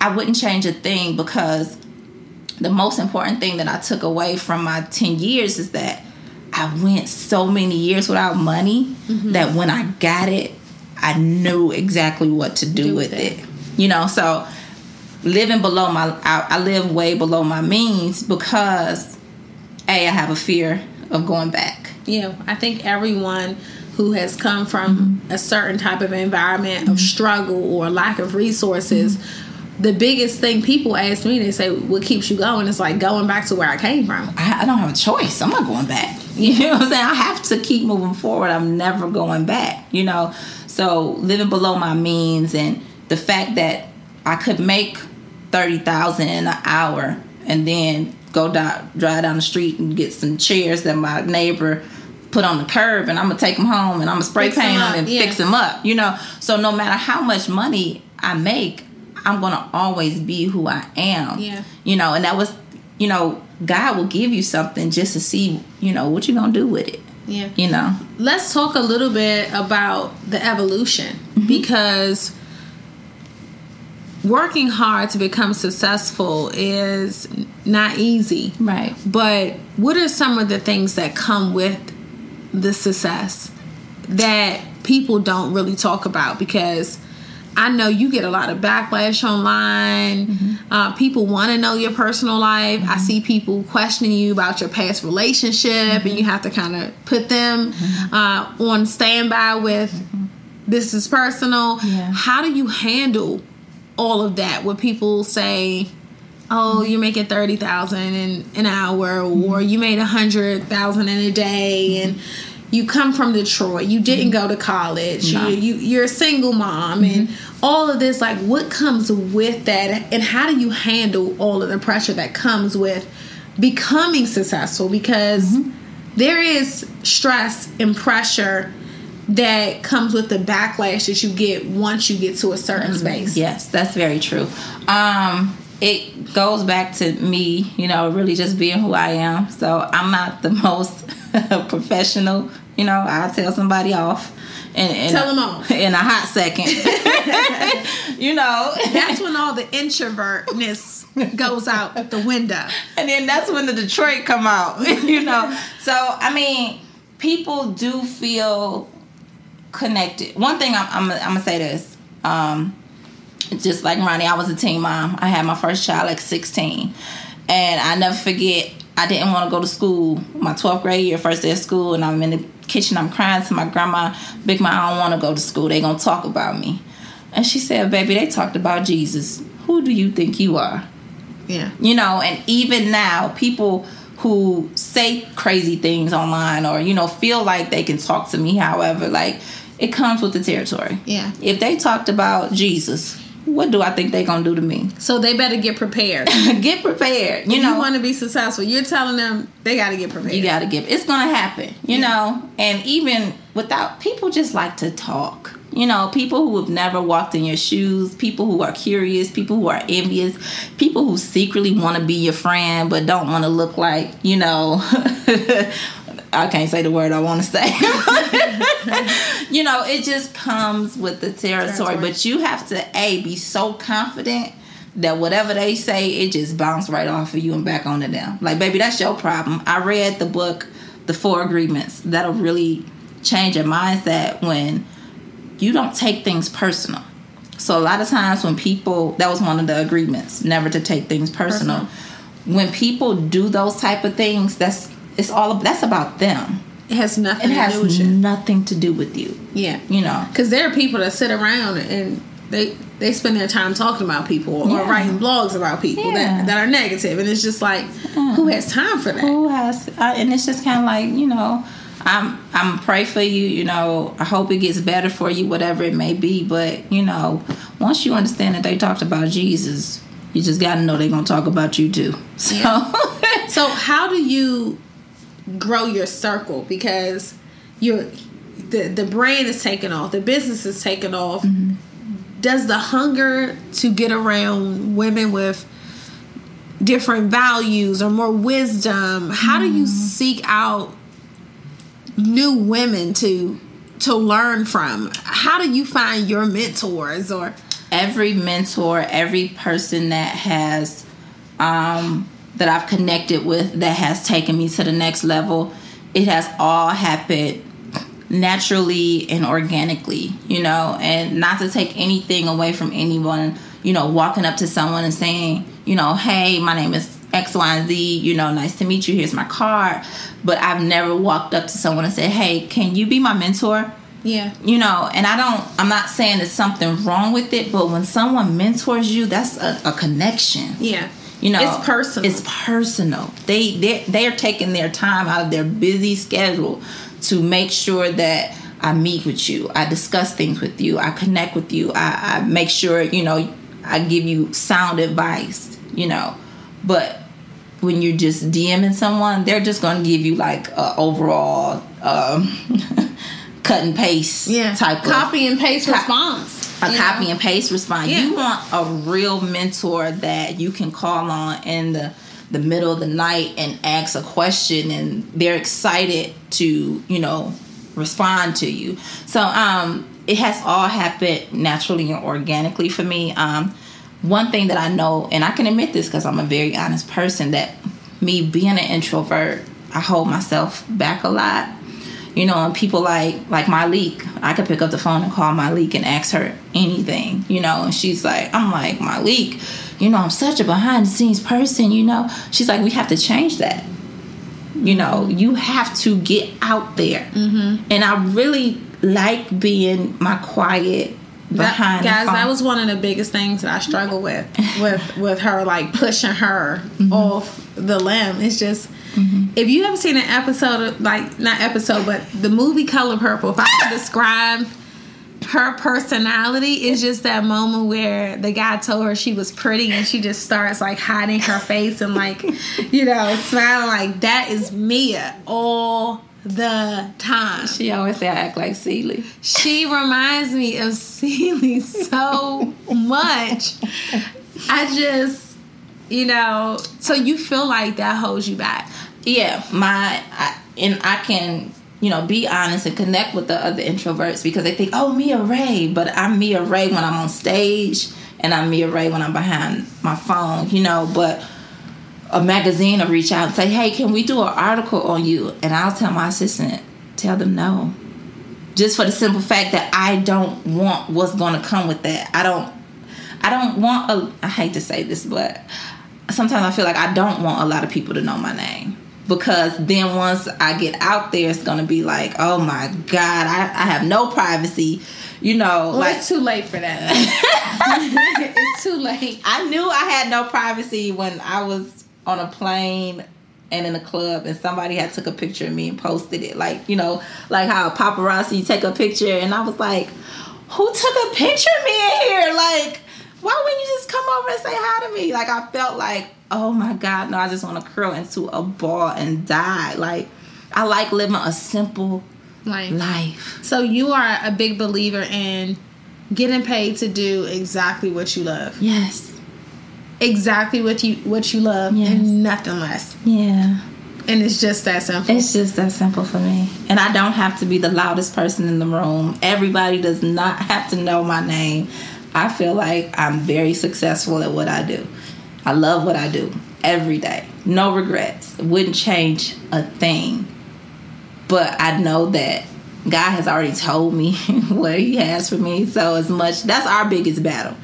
I wouldn't change a thing because the most important thing that I took away from my 10 years is that I went so many years without money mm-hmm. that when I got it, I knew exactly what to do, do with it. it. You know, so living below my, I, I live way below my means because a I have a fear of going back. Yeah, I think everyone who has come from mm-hmm. a certain type of environment mm-hmm. of struggle or lack of resources mm-hmm the biggest thing people ask me, they say, "What keeps you going?" It's like going back to where I came from. I, I, don't have a choice. I'm not going back. You know what I'm saying? I have to keep moving forward. I'm never going back. You know, so living below my means and the fact that I could make thirty thousand in an hour and then go down, drive down the street and get some chairs that my neighbor put on the curb and I'm gonna take them home and I'm gonna spray fix paint them, them and yeah. fix them up. You know, so no matter how much money I make, I'm gonna always be who I am. Yeah. You know, and that was, you know, God will give you something just to see, you know, what you're gonna do with it. Yeah. You know. Let's talk a little bit about the evolution mm-hmm. because working hard to become successful is not easy. Right. But what are some of the things that come with the success that people don't really talk about because I know you get a lot of backlash online. Mm-hmm. Uh, people want to know your personal life. Mm-hmm. I see people questioning you about your past relationship, mm-hmm. and you have to kind of put them mm-hmm. uh, on standby with mm-hmm. this is personal. Yeah. How do you handle all of that? When people say, "Oh, you're making thirty thousand in an hour," or "You made a hundred thousand in a day," and you come from Detroit, you didn't go to college, no. you, you are a single mom, mm-hmm. and all of this. Like, what comes with that, and how do you handle all of the pressure that comes with becoming successful? Because mm-hmm. there is stress and pressure that comes with the backlash that you get once you get to a certain mm-hmm. space. Yes, that's very true. Um, it goes back to me, you know, really just being who I am. So I'm not the most professional. You know, I'll tell somebody off. And, and tell them off in a hot second. you know, that's when all the introvertness goes out the window, and then that's when the Detroit come out. you know, so I mean, people do feel connected. One thing I'm, I'm, I'm gonna say this. Um, just like Ronne, I was a teen mom. I had my first child like 16. And I never forget, I didn't want to go to school. My 12th grade year, first day of school, and I'm in the kitchen, I'm crying to my grandma, Big Mom, I don't want to go to school. They gonna talk about me. And she said, baby, they talked about Jesus. Who do you think you are? Yeah. You know, and even now, people who say crazy things online or, you know, feel like they can talk to me, however, like, it comes with the territory. Yeah. If they talked about Jesus, what do I think they're gonna do to me? So they better get prepared. get prepared. You if know, you want to be successful. You're telling them they got to get prepared. You got to get. It's gonna happen. You yeah. know, and even without people, just like to talk. You know, people who have never walked in your shoes, people who are curious, people who are envious, people who secretly want to be your friend but don't want to look like, you know, I can't say the word I want to say. you know, it just comes with the territory, territory. But you have to a be so confident that whatever they say, it just bounce right off of you and back onto them. Like, baby, that's your problem. I read the book, The Four Agreements. That'll really change your mindset when you don't take things personal. So a lot of times when people that was one of the agreements, never to take things personal. personal. When people do those type of things, that's it's all that's about them. It has nothing. It has nothing to do with you. Yeah, you know, because there are people that sit around and they they spend their time talking about people yeah. or writing blogs about people yeah. that, that are negative, and it's just like, yeah. who has time for that? Who has? Uh, and it's just kind of like you know, I'm I'm pray for you. You know, I hope it gets better for you, whatever it may be. But you know, once you understand that they talked about Jesus, you just got to know they're gonna talk about you too. So, so how do you grow your circle because you're the the brand is taking off, the business is taking off. Mm-hmm. Does the hunger to get around women with different values or more wisdom, how mm. do you mm-hmm. seek out new women to to learn from? How do you find your mentors or every mentor, every person that has um that I've connected with that has taken me to the next level, it has all happened naturally and organically, you know, and not to take anything away from anyone, you know, walking up to someone and saying, you know, hey, my name is X, Y, and Z, you know, nice to meet you, here's my card. But I've never walked up to someone and said, hey, can you be my mentor? Yeah. You know, and I don't, I'm not saying there's something wrong with it, but when someone mentors you, that's a, a connection. Yeah you know it's personal. it's personal. They they they're taking their time out of their busy schedule to make sure that I meet with you, I discuss things with you, I connect with you, I, I make sure, you know, I give you sound advice, you know. But when you're just DMing someone, they're just gonna give you like a overall um, cut and paste yeah. type copy and paste response a copy know? and paste response. Yeah. You want a real mentor that you can call on in the the middle of the night and ask a question and they're excited to, you know, respond to you. So um it has all happened naturally and organically for me. Um one thing that I know and I can admit this because I'm a very honest person that me being an introvert, I hold myself back a lot You know, and people like like Malik, I could pick up the phone and call Malik and ask her anything, you know, and she's like, I'm like, Malik, you know, I'm such a behind the scenes person, you know. She's like, we have to change that. You know, you have to get out there. Mm-hmm. And I really like being my quiet behind that, guys that was one of the biggest things that i struggle with with with her like pushing her mm-hmm. off the limb it's just mm-hmm. if you haven't seen an episode of, like not episode but the movie color purple if i could describe her personality is just that moment where the guy told her she was pretty and she just starts like hiding her face and like you know smiling like that is mia all the time. She always say I act like Celie. She reminds me of Celie so much. I just, you know, so you feel like that holds you back. Yeah, my I, and I can you know, be honest and connect with the other introverts because they think, oh, Mia Ray, but I'm Mia Ray when I'm on stage and I'm Mia Ray when I'm behind my phone, you know, but a magazine will reach out and say, "Hey, can we do an article on you?" And I'll tell my assistant, "Tell them no." Just for the simple fact that I don't want what's going to come with that. I don't I don't want a I hate to say this, but sometimes I feel like I don't want a lot of people to know my name. Because then once I get out there, it's gonna be like, oh my God, I, I have no privacy you know, well, like it's too late for that. it's too late. I knew I had no privacy when I was on a plane and in a club and somebody had took a picture of me and posted it like you know like how paparazzi take a picture and i was like who took a picture of me in here like why wouldn't you just come over and say hi to me like i felt like oh my god no i just want to curl into a ball and die like i like living a simple life. life so you are a big believer in getting paid to do exactly what you love yes exactly what you what you love yes. and nothing less. Yeah. And it's just that simple. It's just that simple for me. And I don't have to be the loudest person in the room. Everybody does not have to know my name. I feel like I'm very successful at what I do. I love what I do every day. No regrets. Wouldn't change a thing. But I know that God has already told me what He has for me. So, as much, that's our biggest battle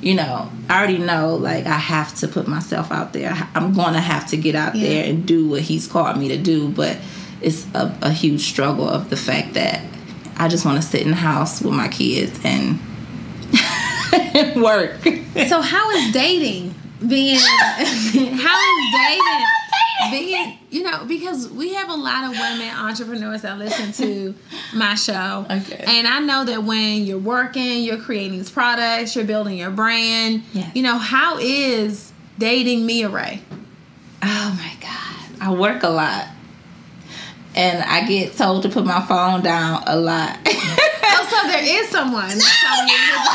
you know, I already know like I have to put myself out there. I'm going to have to get out yeah. there and do what he's called me to do, but it's a, a huge struggle of the fact that I just want to sit in the house with my kids and work. So how is dating being how is dating being, you know, because we have a lot of women entrepreneurs that listen to my show. Okay. And I know that when you're working, you're creating these products, you're building your brand. Yes. You know, how is dating Mia Ray? Oh my God. I work a lot. And I get told to put my phone down a lot. oh, so there is someone. No,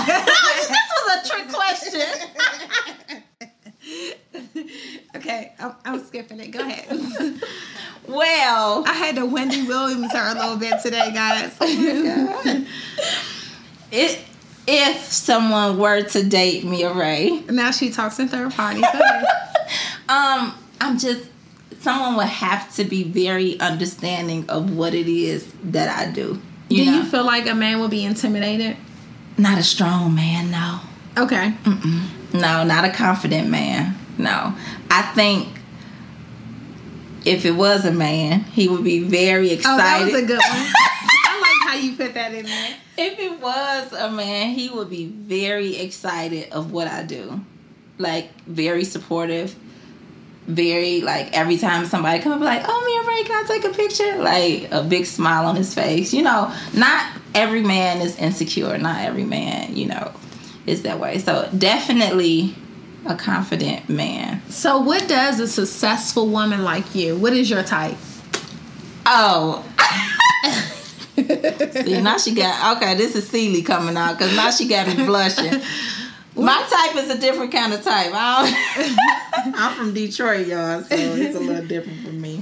this was a trick question. okay, I'm, I'm, skipping it. Go ahead. well, I had to Wendy Williams her a little bit today, guys. Oh it if someone were to date Mia Ray. Now she talks in third party. um, I'm just someone would have to be very understanding of what it is that I do. You do know? you feel like a man will be intimidated? Not a strong man, no. Okay. Mm-mm. No, not a confident man. No. I think if it was a man, he would be very excited. Oh, that was a good one. I like how you put that in there. If it was a man, he would be very excited of what I do. Like very supportive. Very like every time somebody come up like, oh Mia Ray, can I take a picture? Like a big smile on his face. You know, not every man is insecure. Not every man, you know, is that way. So definitely a confident man. So, what does a successful woman like you? What is your type? Oh. See, now she got okay. This is Celie coming out because now she got me blushing. My type is a different kind of type. I'm from Detroit, y'all, so it's a little different for me.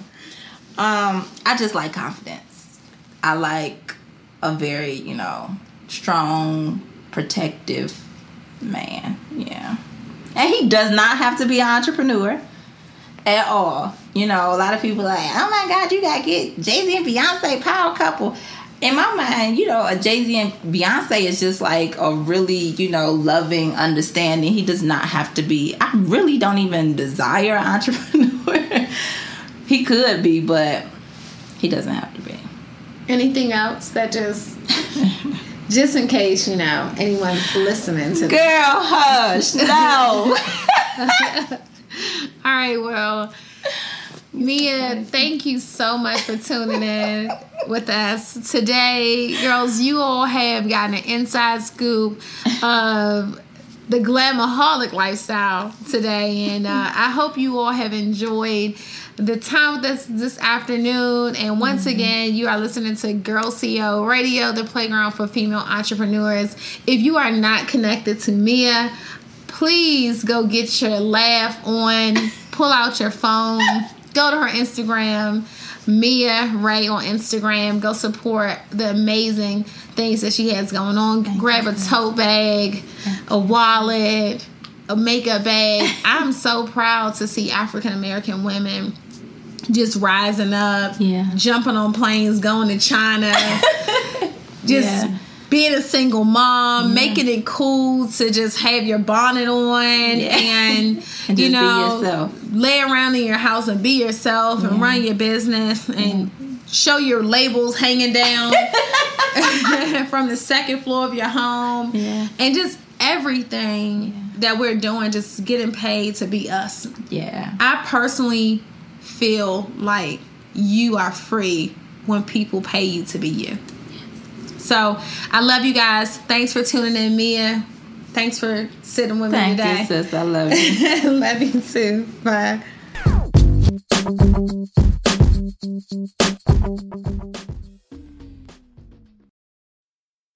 Um, I just like confidence. I like a very, you know, strong, protective man. Yeah. And he does not have to be an entrepreneur. at all. You know, a lot of people like, oh my God, you gotta get Jay Z and Beyonce power couple. In my mind, you know, a Jay Z and Beyonce is just like a really, you know, loving, understanding. He does not have to be. I really don't even desire an entrepreneur. he could be, but he doesn't have to be. Anything else that just just in case you know anyone's listening to girl hush no. All right well mia thank you so much for tuning in with us today. Girls you all have gotten an inside scoop of the glamaholic lifestyle today and uh, i hope you all have enjoyed the time with us this afternoon. And once mm-hmm. again, you are listening to Girl CEO Radio, the playground for female entrepreneurs. If you are not connected to Mia, please go get your laugh on, pull out your phone, go to her Instagram. Mia Ray on Instagram. Go support the amazing things that she has going on. Thank Grab you. a tote bag, a wallet, a makeup bag. I'm so proud to see African American women just rising up, yeah. jumping on planes, going to China, just yeah. being a single mom, yeah. making it cool to just have your bonnet on and, and you know lay around in your house and be yourself and run your business and show your labels hanging down from the second floor of your home and just everything that we're doing just getting paid to be us. Yeah. I personally feel like you are free when people pay you to be you. So I love you guys. Thanks for tuning in, Mia. Thanks for sitting with Thank me today. You, sis. I love you. love you too. Bye.